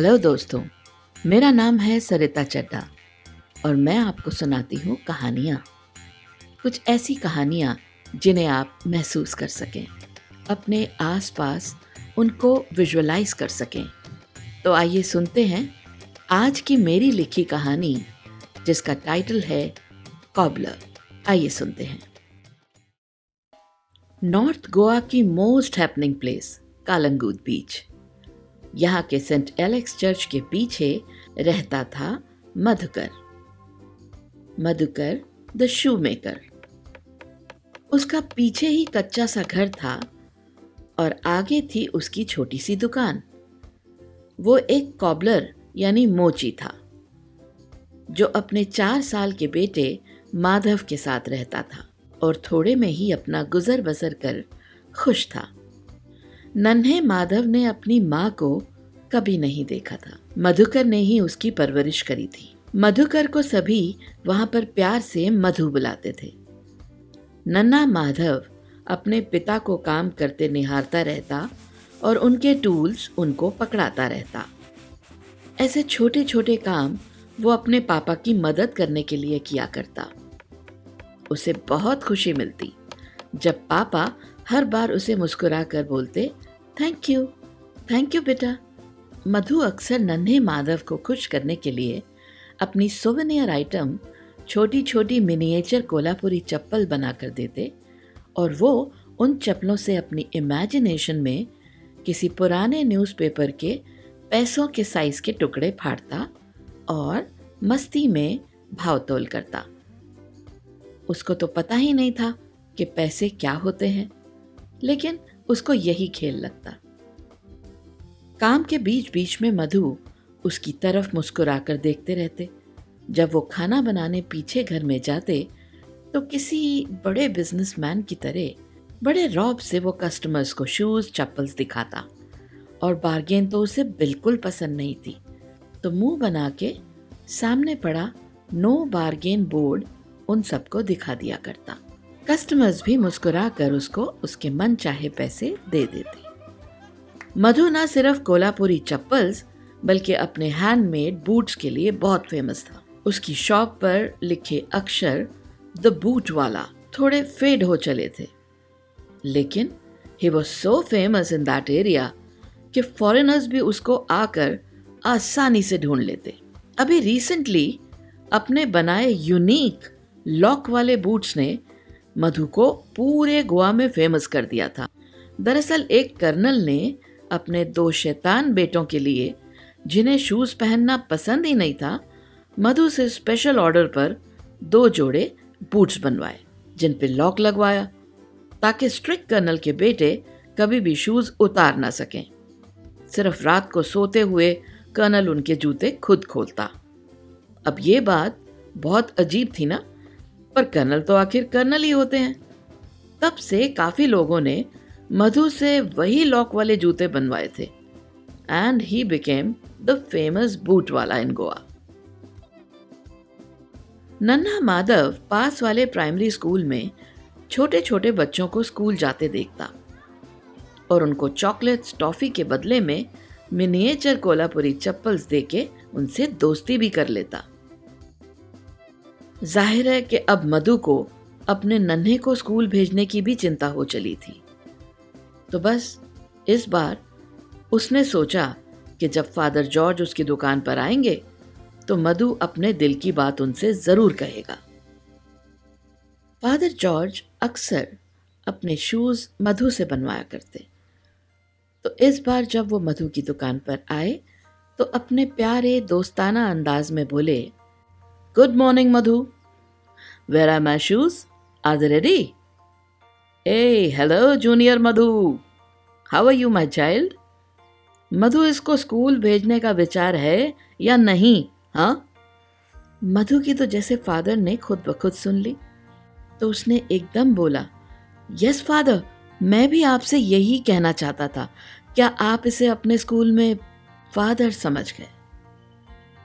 Hello दोस्तों, मेरा नाम है सरिता चड्डा और मैं आपको सुनाती हूँ कहानियाँ। कुछ ऐसी कहानियाँ जिन्हें आप महसूस कर सकें, अपने आसपास उनको विजुअलाइज कर सकें। तो आइए सुनते हैं आज की मेरी लिखी कहानी, जिसका टाइटल है कॉबलर। आइए सुनते हैं। नॉर्थ गोवा की most happening place Calangute beach. यहाँ के सेंट एलेक्स चर्च के पीछे रहता था Madhukar. Madhukar, the shoe maker उसका पीछे ही कच्चा सा घर था और आगे थी उसकी छोटी सी दुकान। वो एक कॉबलर, यानी मोची था, जो अपने चार साल के बेटे माधव के साथ रहता था और थोड़े में ही अपना गुजर बसर कर खुश था। नन्हे माधव ने अपनी माँ को कभी नहीं देखा था। मधुकर ने ही उसकी परवरिश करी थी। मधुकर को सभी वहाँ पर प्यार से मधु बुलाते थे। नन्ना माधव अपने पिता को काम करते निहारता रहता और उनके टूल्स उनको पकड़ाता रहता। ऐसे छोटे छोटे काम वो अपने पापा की मदद करने के लिए किया करता। उसे बहुत खुशी मिलती। जब पापा हर बार उसे मुस्कुरा कर बोलते थैंक यू थैंक यू बेटा। मधु अक्सर नन्हे माधव को खुश करने के लिए अपनी सोवेनियर आइटम छोटी छोटी मिनिएचर कोलापुरी चप्पल बना कर देते और वो उन चप्पलों से अपनी इमेजिनेशन में किसी पुराने न्यूज़पेपर के पैसों के साइज़ के टुकड़े फाड़ता और मस्ती में भावतोल करता। उसको तो पता ही नहीं था कि पैसे क्या होते हैं, लेकिन उसको यही खेल लगता। काम के बीच बीच में मधु उसकी तरफ़ मुस्कुराकर देखते रहते। जब वो खाना बनाने पीछे घर में जाते तो किसी बड़े बिजनेसमैन की तरह, बड़े रौब से वो कस्टमर्स को शूज़ चप्पल्स दिखाता और बार्गेन तो उसे बिल्कुल पसंद नहीं थी। तो मुँह बना के सामने पड़ा नो बार्गेन बोर्ड उन सबको दिखा दिया करता। कस्टमर्स भी मुस्कुरा कर उसको उसके मन चाहे पैसे दे देते। मधु न सिर्फ़ कोलापुरी चप्पल्स, बल्कि अपने हैंडमेड बूट्स के लिए बहुत फ़ेमस था। उसकी शॉप पर लिखे अक्षर द बूट वाला थोड़े फेड हो चले थे। लेकिन he was so famous in that area कि फॉरेनर्स भी उसको आकर आसानी से ढूंढ लेते। अभी रिसेंटली अपने बनाए यूनिक लॉक वाले बूट्स ने मधु को पूरे गोवा में फ़ेमस कर दिया था। दरअसल एक कर्नल ने अपने दो शैतान बेटों के लिए, जिन्हें शूज़ पहनना पसंद ही नहीं था, मधु से स्पेशल ऑर्डर पर दो जोड़े बूट्स बनवाए, जिन पर लॉक लगवाया, ताकि स्ट्रिक्ट कर्नल के बेटे कभी भी शूज़ उतार ना सकें। सिर्फ़ रात को सोते हुए कर्नल उनके जूते खुद खोलता। अब ये बात बहुत अजीब थी ना, पर कर्नल तो आखिर कर्नल ही होते हैं। तब से काफ़ी लोगों ने मधु से वही लॉक वाले जूते बनवाए थे। And he became the famous boot वाला इन गोवा नन्हा माधव पास वाले प्राइमरी स्कूल में छोटे छोटे बच्चों को स्कूल जाते देखता और उनको चॉकलेट्स टॉफी के बदले में मिनिएचर कोलापुरी चप्पल्स देके उनसे दोस्ती भी कर लेता। ज़ाहिर है कि अब मधु को अपने नन्हे को स्कूल भेजने की भी चिंता हो चली थी। तो बस, इस बार उसने सोचा कि जब फादर जॉर्ज उसकी दुकान पर आएँगे तो मधु अपने दिल की बात उनसे ज़रूर कहेगा। फादर जॉर्ज अक्सर अपने शूज़ मधु से बनवाया करते। तो इस बार जब वो मधु की दुकान पर आए तो अपने प्यारे दोस्ताना अंदाज में बोले, good morning Madhu. Where are my shoes? Are ready? Eh hello junior Madhu how are you my child Madhu इसको स्कूल भेजने का विचार है या नहीं हाँ मधु की तो जैसे फादर ने खुद ब खुद सुन ली तो उसने एकदम बोला यस फादर मैं भी आपसे यही कहना चाहता था क्या आप इसे अपने स्कूल में फादर समझ गए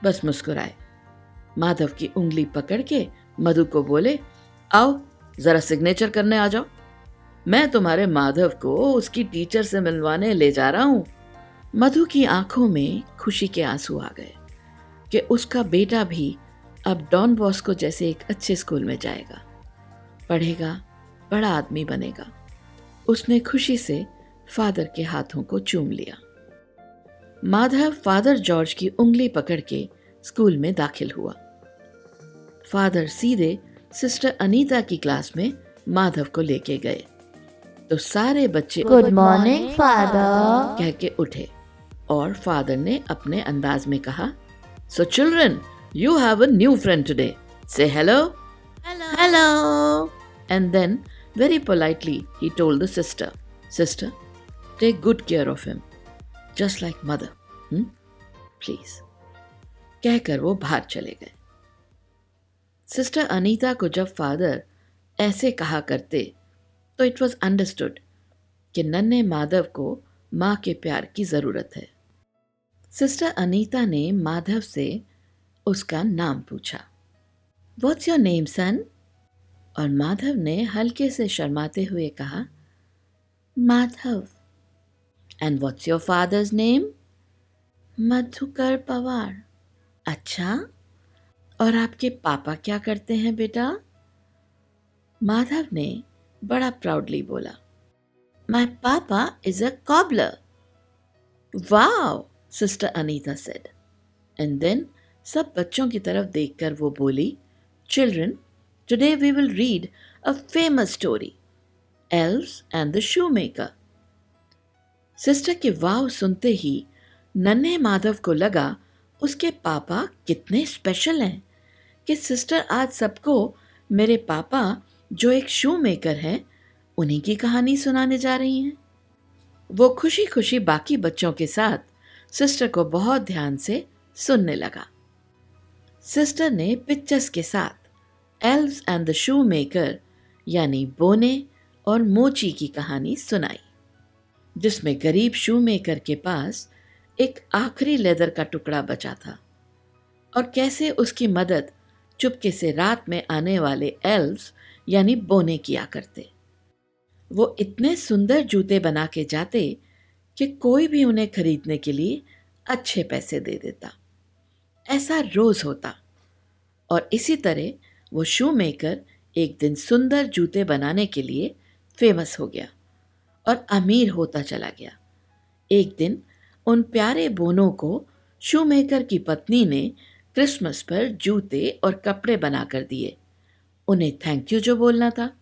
बस मुस्कुराए माधव की उंगली पकड़ के मधु को बोले आओ जरा सिग्नेचर करने आ जाओ मैं तुम्हारे माधव को उसकी टीचर से मिलवाने ले जा रहा हूँ। मधु की आँखों में खुशी के आँसू आ गए कि उसका बेटा भी अब डॉन बॉस्को जैसे एक अच्छे स्कूल में जाएगा। पढ़ेगा, बड़ा आदमी बनेगा। उसने खुशी से फादर के हाथों को चूम लिया। माधव फादर जॉर्ज की उंगली पकड़ के स्कूल में दाखिल हुआ। फादर सीधे सिस्टर अनीता की क्लास में माधव को लेके गए। तो सारे बच्चे गुड मॉर्निंग फादर कह के उठे और फादर ने अपने अंदाज में कहा so children you have a new friend today से hello hello and then very politely he told the sister sister take good care of him just like mother please कहकर वो बाहर चले गए। सिस्टर अनीता को जब फादर ऐसे कहा करते तो इट वॉज़ अंडरस्टूड कि नन्हे माधव को माँ के प्यार की ज़रूरत है। सिस्टर अनीता ने माधव से उसका नाम पूछा। वॉट्स योर नेम सन और माधव ने हल्के से शर्माते हुए कहा, Madhav. And what's your father's name Madhukar Pawar. अच्छा? और आपके पापा क्या करते हैं बेटा? माधव ने बड़ा प्राउडली बोला my papa is a cobbler wow sister Anita said and then सब बच्चों की तरफ़ देखकर वो बोली children today we will read a famous story elves and the shoe maker sister के वाव सुनते ही नन्हे माधव को लगा, उसके पापा कितने स्पेशल हैं, कि सिस्टर आज सबको मेरे पापा जो एक शू मेकर हैं, उन्हीं की कहानी सुनाने जा रही हैं। वो खुशी खुशी बाकी बच्चों के साथ सिस्टर को बहुत ध्यान से सुनने लगा। सिस्टर ने पिक्चर्स के साथ elves and the shoe maker यानी बोने और मोची की कहानी सुनाई, जिसमें गरीब शू मेकर के पास एक आखिरी लेदर का टुकड़ा बचा था। और कैसे उसकी मदद चुपके से रात में आने वाले एल्व्स यानी बोने किया करते। वो इतने सुंदर जूते बना के जाते कि कोई भी उन्हें खरीदने के लिए अच्छे पैसे दे देता। ऐसा रोज होता। और इसी तरह वो शू मेकर एक दिन सुंदर जूते बनाने के लिए फ़ेमस हो गया और अमीर होता चला गया। एक दिन उन प्यारे बोनों को शू मेकर की पत्नी ने क्रिसमस पर जूते और कपड़े बनाकर दिए। उन्हें थैंक यू जो बोलना था।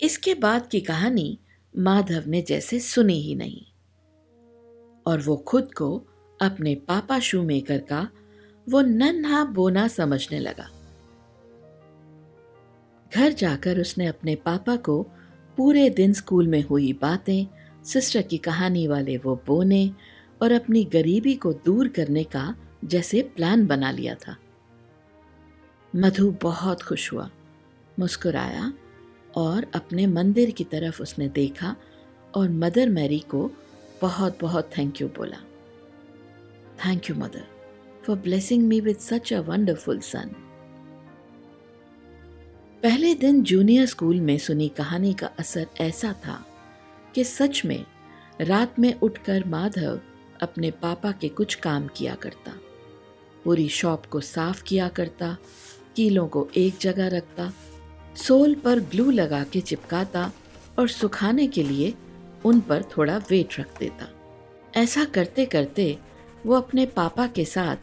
इसके बाद की कहानी माधव ने जैसे सुनी ही नहीं। और वो खुद को अपने पापा शू मेकर का वो नन्हा बोना समझने लगा। घर जाकर उसने अपने पापा को पूरे दिन स्कूल में हुई बातें सिस्टर की कहानी वाले वो बोने और अपनी गरीबी को दूर करने का जैसे प्लान बना लिया था। मधु बहुत खुश हुआ। मुस्कुराया और अपने मंदिर की तरफ़ उसने देखा और मदर मैरी को बहुत बहुत थैंक यू बोला। Thank you mother for blessing me with such a wonderful son पहले दिन जूनियर स्कूल में सुनी कहानी का असर ऐसा था कि सच में रात में उठकर माधव अपने पापा के कुछ काम किया करता। पूरी शॉप को साफ़ किया करता कीलों को एक जगह रखता, सोल पर ग्लू लगा के चिपकाता और सुखाने के लिए उन पर थोड़ा वेट रख देता। ऐसा करते करते वो अपने पापा के साथ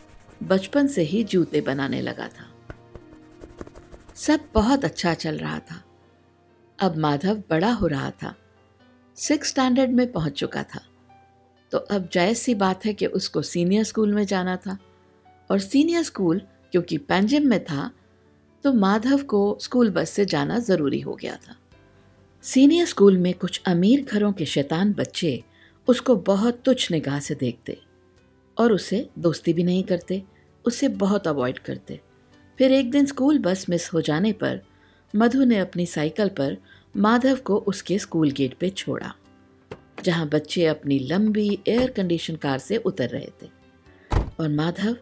बचपन से ही जूते बनाने लगा था। सब बहुत अच्छा चल रहा था। अब माधव बड़ा हो रहा था। सिक्स स्टैंडर्ड में पहुँच चुका था। तो अब जायज़ सी बात है कि उसको सीनियर स्कूल में जाना था। और सीनियर स्कूल, क्योंकि पैंजिम में था तो माधव को स्कूल बस से जाना ज़रूरी हो गया था। सीनियर स्कूल में कुछ अमीर घरों के शैतान बच्चे उसको बहुत तुच्छ निगाह से देखते और उसे दोस्ती भी नहीं करते, उसे बहुत अवॉइड करते। फिर एक दिन स्कूल बस मिस हो जाने पर मधु ने अपनी साइकिल पर माधव को उसके स्कूल गेट पे छोड़ा, जहाँ बच्चे अपनी लंबी एयर कंडीशन कार से उतर रहे थे और माधव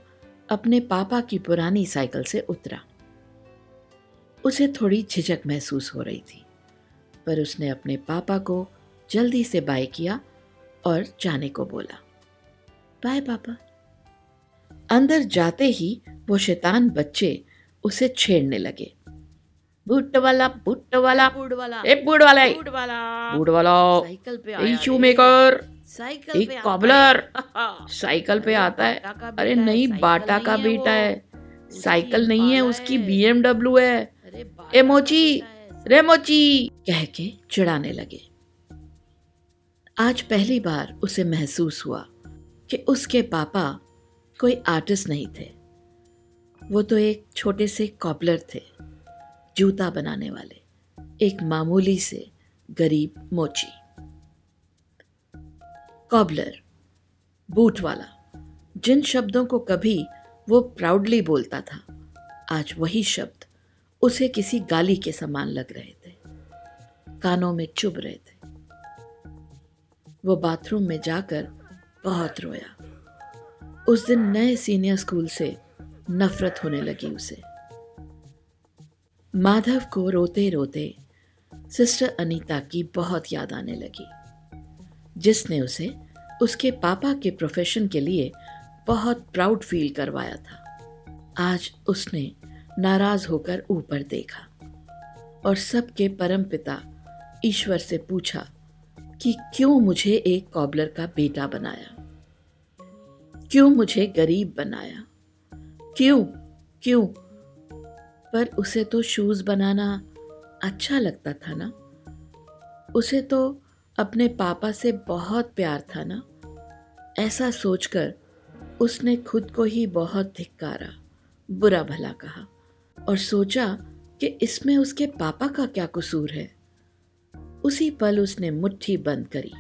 अपने पापा की पुरानी साइकिल से उतरा। उसे थोड़ी झिझक महसूस हो रही थी पर उसने अपने पापा को जल्दी से बाय किया और जाने को बोला बाय पापा। अंदर जाते ही वो शैतान बच्चे उसे छेड़ने लगे। बूट वाला बूट वाला बूढ़ वाला ए बूट वाला बूढ़ वाला बूट वाला साइकिल पे आया शू मेकर साइकिल एक कॉबलर। साइकिल पे आता है। अरे नहीं बाटा का बेटा है साइकिल नहीं है उसकी। बीएमडब्ल्यू है। अरे बाटा ए का मोची रे मोची कह के चिढ़ाने लगे। आज पहली बार उसे महसूस हुआ कि उसके पापा कोई आर्टिस्ट नहीं थे। वो तो एक छोटे से कॉपलर थे, जूता बनाने वाले, एक मामूली से गरीब मोची। कॉबलर बूट वाला, जिन शब्दों को कभी वो प्राउडली बोलता था, आज वही शब्द उसे किसी गाली के समान लग रहे थे। कानों में चुभ रहे थे। वो बाथरूम में जाकर बहुत रोया। उस दिन नए सीनियर स्कूल से नफरत होने लगी उसे। माधव को रोते रोते सिस्टर अनीता की बहुत याद आने लगी, जिसने उसे उसके पापा के प्रोफेशन के लिए बहुत प्राउड फील करवाया था। आज उसने नाराज़ होकर ऊपर देखा और सबके परम पिता ईश्वर से पूछा कि क्यों मुझे एक कॉबलर का बेटा बनाया? क्यों मुझे गरीब बनाया? क्यों? क्यों? पर उसे तो शूज़ बनाना अच्छा लगता था ना? उसे तो अपने पापा से बहुत प्यार था ना? ऐसा सोचकर उसने खुद को ही बहुत धिक्कारा, बुरा भला कहा। और सोचा कि इसमें उसके पापा का क्या कसूर है। उसी पल उसने मुट्ठी बंद करी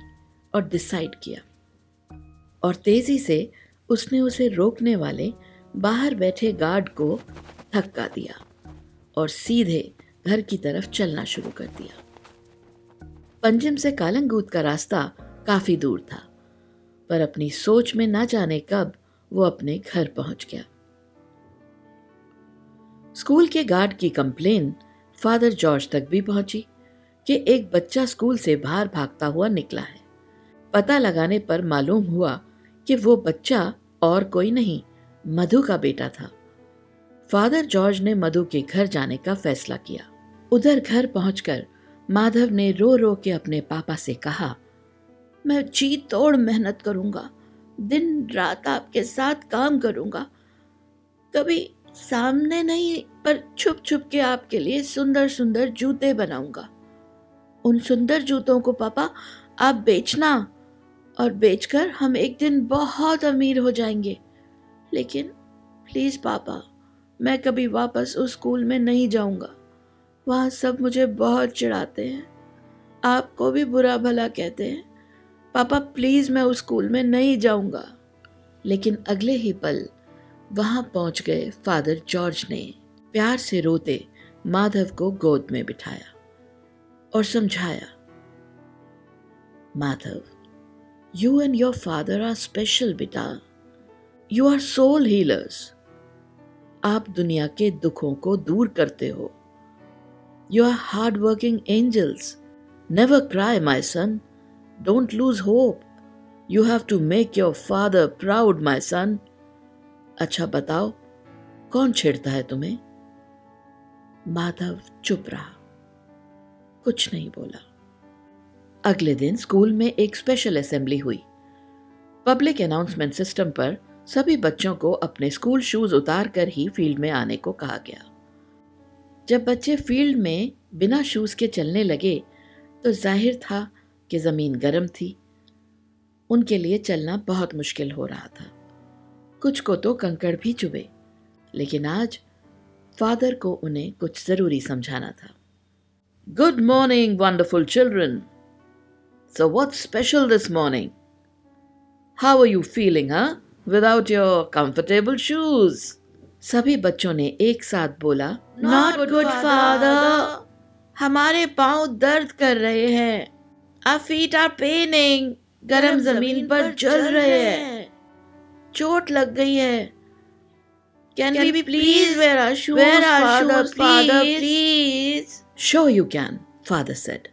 और डिसाइड किया। और तेज़ी से उसने उसे रोकने वाले बाहर बैठे गार्ड को धक्का दिया और सीधे घर की तरफ़ चलना शुरू कर दिया। पंजिम से कालंगूत का रास्ता काफ़ी दूर था, पर अपनी सोच में ना जाने कब वो अपने घर पहुँच गया। स्कूल के गार्ड की कंप्लेन फादर जॉर्ज तक भी पहुँची कि एक बच्चा स्कूल से बाहर भागता हुआ निकला है। पता लगाने पर मालूम हुआ कि वो बच्चा और कोई नहीं, मधु का बेटा था। फादर जॉर्ज ने मधु के घर जाने का फैसला किया। उधर घर पहुंचकर माधव ने रो रो के अपने पापा से कहा, मैं जी तोड़ मेहनत करूँगा, दिन रात आपके साथ काम करूँगा। कभी सामने नहीं, पर छुप छुप के आपके लिए सुंदर सुंदर जूते बनाऊँगा। उन सुंदर जूतों को पापा, आप बेचना। और बेचकर हम एक दिन बहुत अमीर हो जाएँगे। लेकिन प्लीज़ पापा, मैं कभी वापस उस स्कूल में नहीं जाऊँगा। वहाँ सब मुझे बहुत चिढ़ाते हैं। आपको भी बुरा भला कहते हैं। पापा प्लीज़ मैं उस स्कूल में नहीं जाऊँगा। लेकिन अगले ही पल वहाँ पहुँच गए फादर जॉर्ज ने। प्यार से रोते माधव को गोद में बिठाया और समझाया, Madhav you and your father are special बेटा। यू आर सोल हीलर्स आप दुनिया के दुखों को दूर करते हो। You are hard working angels never cry my son don't lose hope you have to make your father proud my son अच्छा बताओ, कौन छेड़ता है तुम्हें? माधव चुप रहा। कुछ नहीं बोला। अगले दिन स्कूल में एक स्पेशल असेंबली हुई। पब्लिक अनाउंसमेंट सिस्टम पर सभी बच्चों को अपने स्कूल शूज़ उतार कर ही फ़ील्ड में आने को कहा गया। जब बच्चे फ़ील्ड में बिना शूज़ के चलने लगे तो ज़ाहिर था कि ज़मीन गर्म थी। उनके लिए चलना बहुत मुश्किल हो रहा था। कुछ को तो कंकड़ भी चुभे। लेकिन आज फादर को उन्हें कुछ ज़रूरी समझाना था। Good morning wonderful children so what special this morning how are you feeling हाँ विदाउट योर कंफर्टेबल शूज़ सभी बच्चों ने एक साथ बोला Not good, father. हमारे पाँव दर्द कर रहे हैं। Our feet are paining. गरम ज़मीन पर जल रहे हैं। चोट लग गई है। Can we please wear our shoes wear our father shoes, father please show you can father said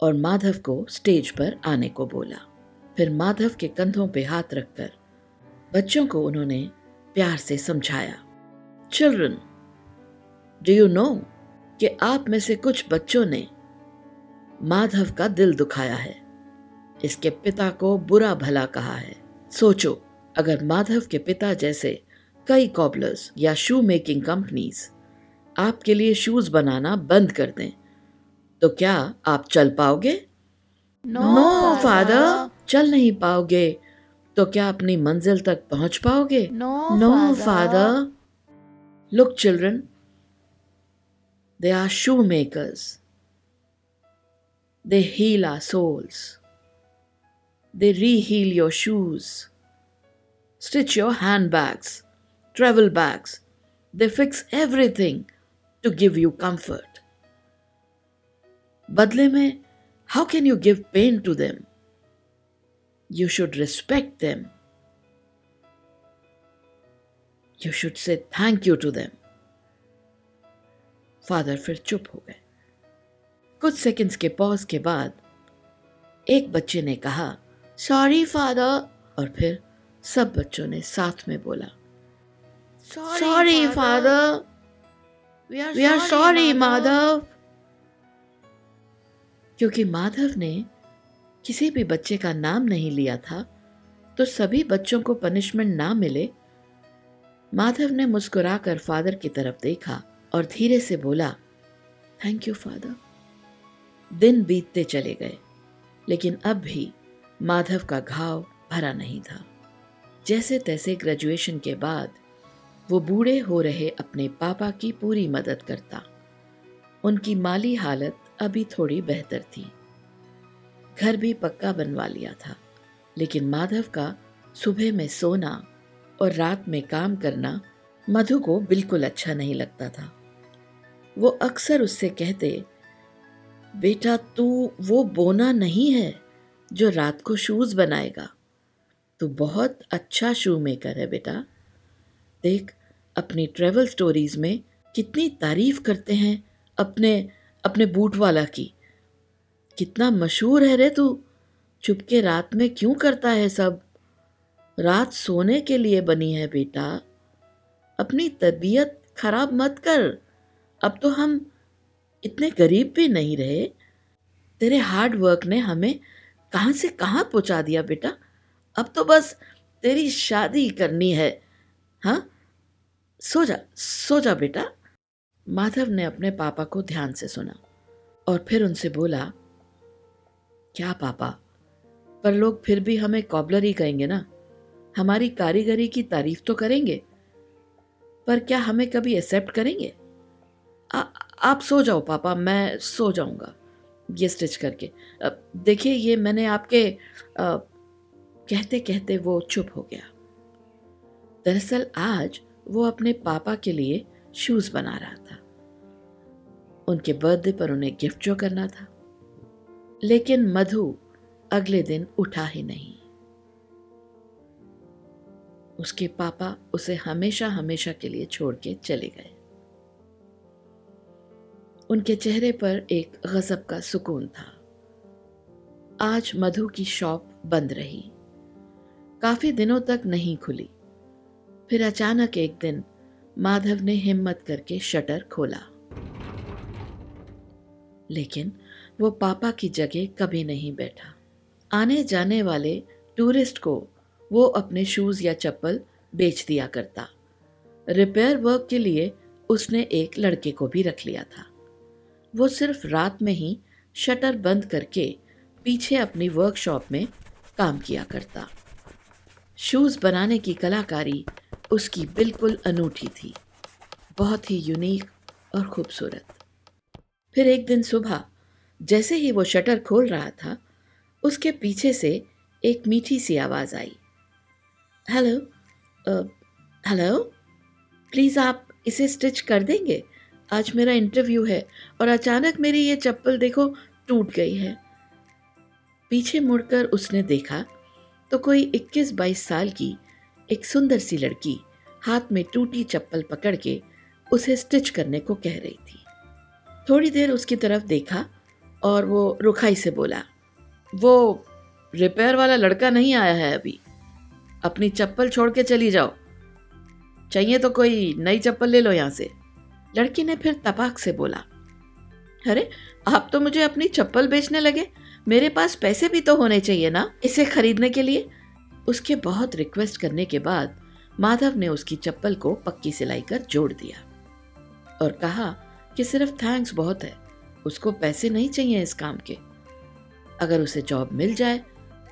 और माधव को स्टेज पर आने को बोला। फिर माधव के कंधों पे हाथ रखकर बच्चों को उन्होंने प्यार से समझाया। चिल्ड्रन डू यू नो कि आप में से कुछ बच्चों ने माधव का दिल दुखाया है। इसके पिता को बुरा भला कहा है। सोचो। अगर माधव के पिता जैसे कई कॉबलर्स या शू मेकिंग कंपनीज़ आपके लिए शूज़ बनाना बंद कर दें तो क्या आप चल पाओगे? नो फादर चल नहीं पाओगे। तो क्या अपनी मंजिल तक पहुँच पाओगे? No father look children they are shoe makers they heal our souls they re heal your shoes stitch your handbags, travel bags. They fix everything to give you comfort. बदले में how can you give pain to them? You should respect them. You should say thank you to them. Father फिर चुप हो गए कुछ seconds के pause के बाद एक बच्चे ने कहा Sorry, father. और फिर सब बच्चों ने साथ में बोला sorry father we are sorry Madhav क्योंकि माधव ने किसी भी बच्चे का नाम नहीं लिया था तो सभी बच्चों को पनिशमेंट ना मिले माधव ने मुस्कुराकर फादर की तरफ़ देखा और धीरे से बोला थैंक यू फादर दिन बीतते चले गए लेकिन अब भी माधव का घाव भरा नहीं था। जैसे तैसे ग्रेजुएशन के बाद, वो बूढ़े हो रहे अपने पापा की पूरी मदद करता। उनकी माली हालत अभी थोड़ी बेहतर थी। घर भी पक्का बनवा लिया था, लेकिन माधव का सुबह में सोना और रात में काम करना मधु को बिल्कुल अच्छा नहीं लगता था। वो अक्सर उससे कहते, बेटा, तू वो बोना नहीं है जो रात को शूज़ बनाएगा। तू बहुत अच्छा शू मेकर है बेटा। देख, अपनी ट्रेवल स्टोरीज में कितनी तारीफ़ करते हैं अपने अपने बूट वाला की। कितना मशहूर है रे तू। चुपके रात में क्यों करता है सब? रात सोने के लिए बनी है बेटा। अपनी तबीयत खराब मत कर। अब तो हम इतने गरीब भी नहीं रहे। तेरे हार्ड वर्क ने हमें कहाँ से कहाँ पहुँचा दिया बेटा? अब तो बस तेरी शादी करनी है। हाँ? सो जा सो जा बेटा। माधव ने अपने पापा को ध्यान से सुना और फिर उनसे बोला क्या पापा? पर लोग फिर भी हमें कॉबलर ही कहेंगे ना। हमारी कारीगरी की तारीफ़ तो करेंगे पर क्या हमें कभी एक्सेप्ट करेंगे? आ, आप सो जाओ पापा मैं सो जाऊँगा ये स्टिच करके। देखिए ये मैंने आपके कहते कहते वो चुप हो गया। दरअसल आज वो अपने पापा के लिए शूज़ बना रहा था। उनके बर्थडे पर उन्हें गिफ्ट जो करना था। लेकिन मधु अगले दिन उठा ही नहीं। उसके पापा उसे हमेशा हमेशा के लिए छोड़ के चले गए। उनके चेहरे पर एक गजब का सुकून था। आज मधु की शॉप बंद रही। काफ़ी दिनों तक नहीं खुली। फिर अचानक एक दिन माधव ने हिम्मत करके शटर खोला। लेकिन वो पापा की जगह कभी नहीं बैठा। आने जाने वाले टूरिस्ट को वो अपने शूज़ या चप्पल बेच दिया करता। रिपेयर वर्क के लिए उसने एक लड़के को भी रख लिया था। वो सिर्फ़ रात में ही शटर बंद करके पीछे अपनी वर्कशॉप में काम किया करता। शूज़ बनाने की कलाकारी उसकी बिल्कुल अनूठी थी। बहुत ही यूनिक और खूबसूरत। फिर एक दिन सुबह, जैसे ही वो शटर खोल रहा था, उसके पीछे से एक मीठी सी आवाज़ आई। हेलो हेलो, प्लीज़ आप इसे स्टिच कर देंगे? आज मेरा इंटरव्यू है और अचानक मेरी ये चप्पल देखो, टूट गई है। पीछे मुड़कर उसने देखा तो कोई 21-22 साल की एक सुंदर सी लड़की हाथ में टूटी चप्पल पकड़ के उसे स्टिच करने को कह रही थी। थोड़ी देर उसकी तरफ़ देखा और वो रुखाई से बोला, वो रिपेयर वाला लड़का नहीं आया है अभी। अपनी चप्पल छोड़ के चली जाओ। चाहिए तो कोई नई चप्पल ले लो यहाँ से। लड़की ने फिर तपाक से बोला, अरे, आप तो मुझे अपनी चप्पल बेचने लगे। मेरे पास पैसे भी तो होने चाहिए ना इसे खरीदने के लिए? उसके बहुत रिक्वेस्ट करने के बाद माधव ने उसकी चप्पल को पक्की सिलाई कर जोड़ दिया और कहा कि सिर्फ़ थैंक्स बहुत है, उसको पैसे नहीं चाहिए इस काम के। अगर उसे जॉब मिल जाए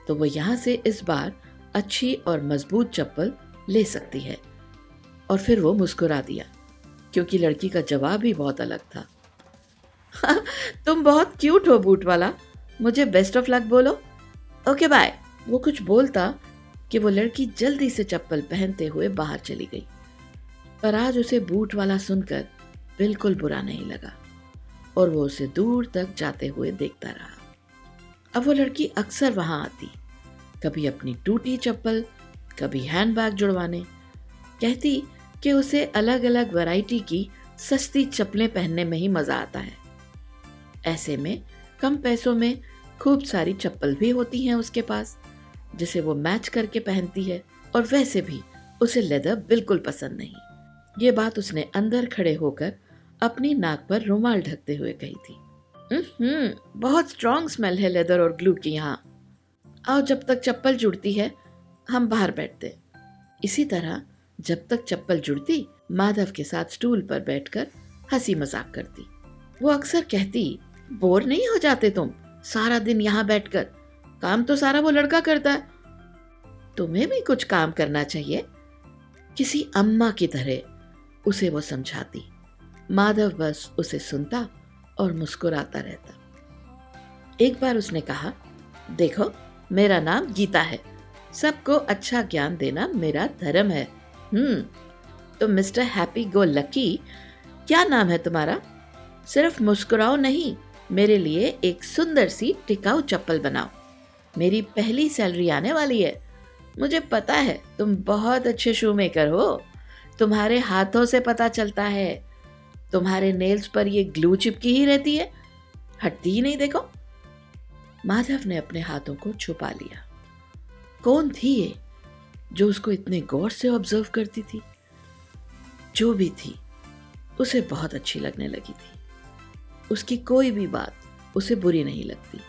तो वो यहाँ से इस बार अच्छी और मज़बूत चप्पल ले सकती है। और फिर वो मुस्कुरा दिया, क्योंकि लड़की का जवाब ही बहुत अलग था। तुम बहुत क्यूट हो, बूट वाला। मुझे बेस्ट ऑफ़ लक बोलो। ओके बाय वो कुछ बोलता कि वो लड़की जल्दी से चप्पल पहनते हुए बाहर चली गई। पर आज उसे बूट वाला सुनकर बिल्कुल बुरा नहीं लगा और वो उसे दूर तक जाते हुए देखता रहा। अब वो लड़की अक्सर वहाँ आती, कभी अपनी टूटी चप्पल, कभी हैंडबैग जुड़वाने। कहती कि उसे अलग अलग वैरायटी की सस्ती चप्पलें पहनने में ही मज़ा आता है। ऐसे में कम पैसों में खूब सारी चप्पल भी होती हैं उसके पास, जिसे वो मैच करके पहनती है, और वैसे भी उसे लेदर बिल्कुल पसंद नहीं। ये बात उसने अंदर खड़े होकर अपनी नाक पर रुमाल ढकते हुए कही थी। हम्म बहुत स्ट्रॉन्ग स्मेल है लेदर और ग्लू की यहाँ। आओ जब तक चप्पल जुड़ती है, हम बाहर बैठते इसी तरह जब तक चप्पल जुड़ती, माधव के साथ स्टूल पर बैठकर हँसी मज़ाक करती। वो अक्सर कहती, बोर नहीं हो जाते तुम? सारा दिन यहाँ बैठकर। काम तो सारा वो लड़का करता है। तुम्हें भी कुछ काम करना चाहिए। किसी अम्मा की तरह उसे वो समझाती। माधव बस उसे सुनता और मुस्कुराता रहता। एक बार उसने कहा, देखो, मेरा नाम गीता है। सबको अच्छा ज्ञान देना मेरा धर्म है। हम्म तो मिस्टर हैप्पी गो लकी, क्या नाम है तुम्हारा? सिर्फ़ मुस्कुराओ नहीं मेरे लिए एक सुंदर सी टिकाऊ चप्पल बनाओ। मेरी पहली सैलरी आने वाली है। मुझे पता है तुम बहुत अच्छे शू मेकर हो। तुम्हारे हाथों से पता चलता है। तुम्हारे नेल्स पर ये ग्लू चिपकी ही रहती है। हटती ही नहीं देखो। माधव ने अपने हाथों को छुपा लिया। कौन थी ये जो उसको इतने गौर से ऑब्ज़र्व करती थी? जो भी थी, उसे बहुत अच्छी लगने लगी थी। उसकी कोई भी बात उसे बुरी नहीं लगती।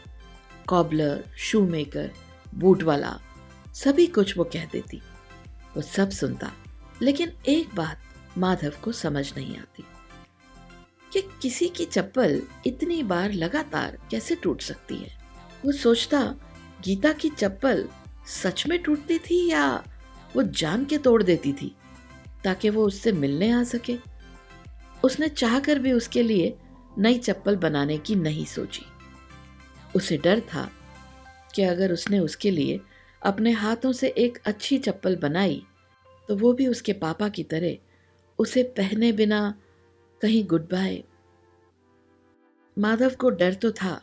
कॉबलर शू मेकर बूट वाला सभी कुछ वो कह देती। वो सब सुनता, लेकिन एक बात माधव को समझ नहीं आती। कि किसी की चप्पल इतनी बार लगातार कैसे टूट सकती है? वो सोचता, गीता की चप्पल सच में टूटती थी या वो जान के तोड़ देती थी, ताकि वो उससे मिलने आ सके? उसने चाहकर भी उसके लिए नई चप्पल बनाने की नहीं सोची। उसे डर था कि अगर उसने उसके लिए अपने हाथों से एक अच्छी चप्पल बनाई तो वो भी उसके पापा की तरह उसे पहने बिना कहीं गुड बाय माधव को डर तो था,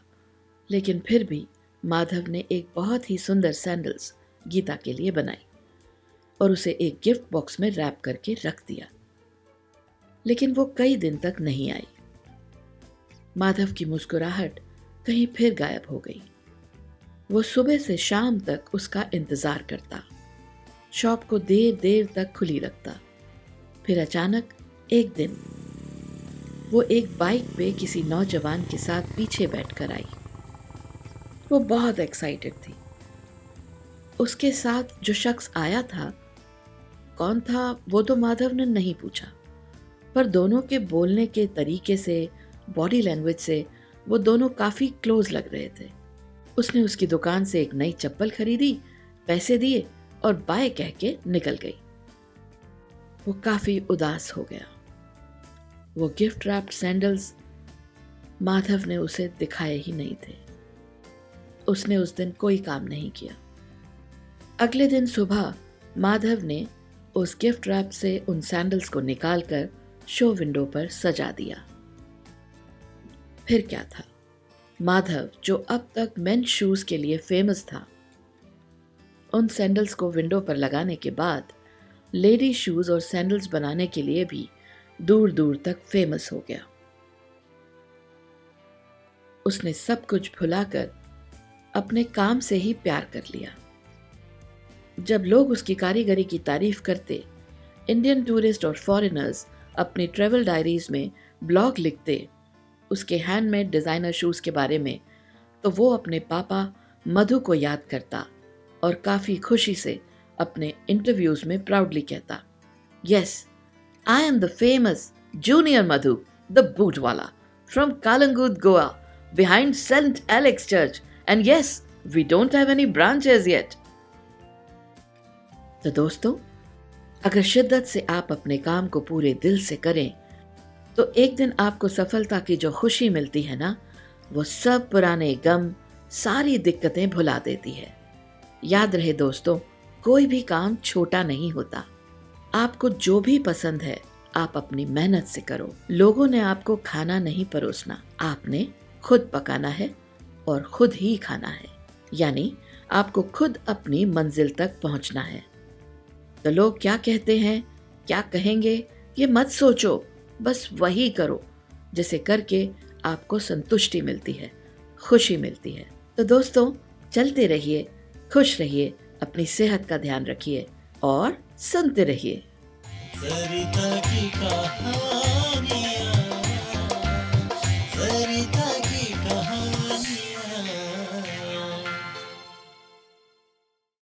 लेकिन फिर भी माधव ने एक बहुत ही सुंदर सैंडल्स गीता के लिए बनाई और उसे एक गिफ्ट बॉक्स में रैप करके रख दिया। लेकिन वो कई दिन तक नहीं आई। माधव की मुस्कुराहट कहीं फिर गायब हो गई। वो सुबह से शाम तक उसका इंतज़ार करता। शॉप को देर देर तक खुली रखता। फिर अचानक एक दिन वो एक बाइक पे किसी नौजवान के साथ पीछे बैठकर आई। वो बहुत एक्साइटेड थी। उसके साथ जो शख्स आया था, कौन था वो तो माधव ने नहीं पूछा, पर दोनों के बोलने के तरीके से बॉडी लैंग्वेज से वो दोनों काफ़ी क्लोज लग रहे थे। उसने उसकी दुकान से एक नई चप्पल खरीदी, पैसे दिए और बाय कह के निकल गई। वो काफ़ी उदास हो गया। वो गिफ्ट रैप्ड सैंडल्स माधव ने उसे दिखाए ही नहीं थे। उसने उस दिन कोई काम नहीं किया। अगले दिन सुबह माधव ने उस गिफ्ट रैप से उन सैंडल्स को निकालकर शो विंडो पर सजा दिया। फिर क्या था? माधव, जो अब तक मेन शूज़ के लिए फ़ेमस था, उन सैंडल्स को विंडो पर लगाने के बाद लेडी शूज़ और सैंडल्स बनाने के लिए भी दूर दूर तक फ़ेमस हो गया। उसने सब कुछ भुलाकर अपने काम से ही प्यार कर लिया। जब लोग उसकी कारीगरी की तारीफ़ करते इंडियन टूरिस्ट और फॉरेनर्स अपनी ट्रेवल डायरीज में ब्लॉग लिखते उसके हैंडमेड डिज़ाइनर शूज़ के बारे में तो वो अपने पापा मधु को याद करता और काफ़ी खुशी से अपने इंटरव्यूज़ में प्राउडली कहता yes I am the famous junior Madhu the boot वाला from Calangute Goa behind Saint Alex Church and yes we don't have any branches yet तो दोस्तों, अगर शिद्दत से आप अपने काम को पूरे दिल से करें तो एक दिन आपको सफलता की जो खुशी मिलती है ना, वो सब पुराने गम, सारी दिक्कतें भुला देती है। याद रहे दोस्तों, कोई भी काम छोटा नहीं होता। आपको जो भी पसंद है, आप अपनी मेहनत से करो। लोगों ने आपको खाना नहीं परोसना। आपने खुद पकाना है और खुद ही खाना है। यानी आपको खुद अपनी मंजिल तक पहुँचना है। तो लोग क्या कहते हैं, क्या कहेंगे, ये मत सोचो। बस वही करो, जिसे करके आपको संतुष्टि मिलती है, खुशी मिलती है। तो दोस्तों, चलते रहिए, खुश रहिए, अपनी सेहत का ध्यान रखिए और सुनते रहिए। सरिता की कहानियाँ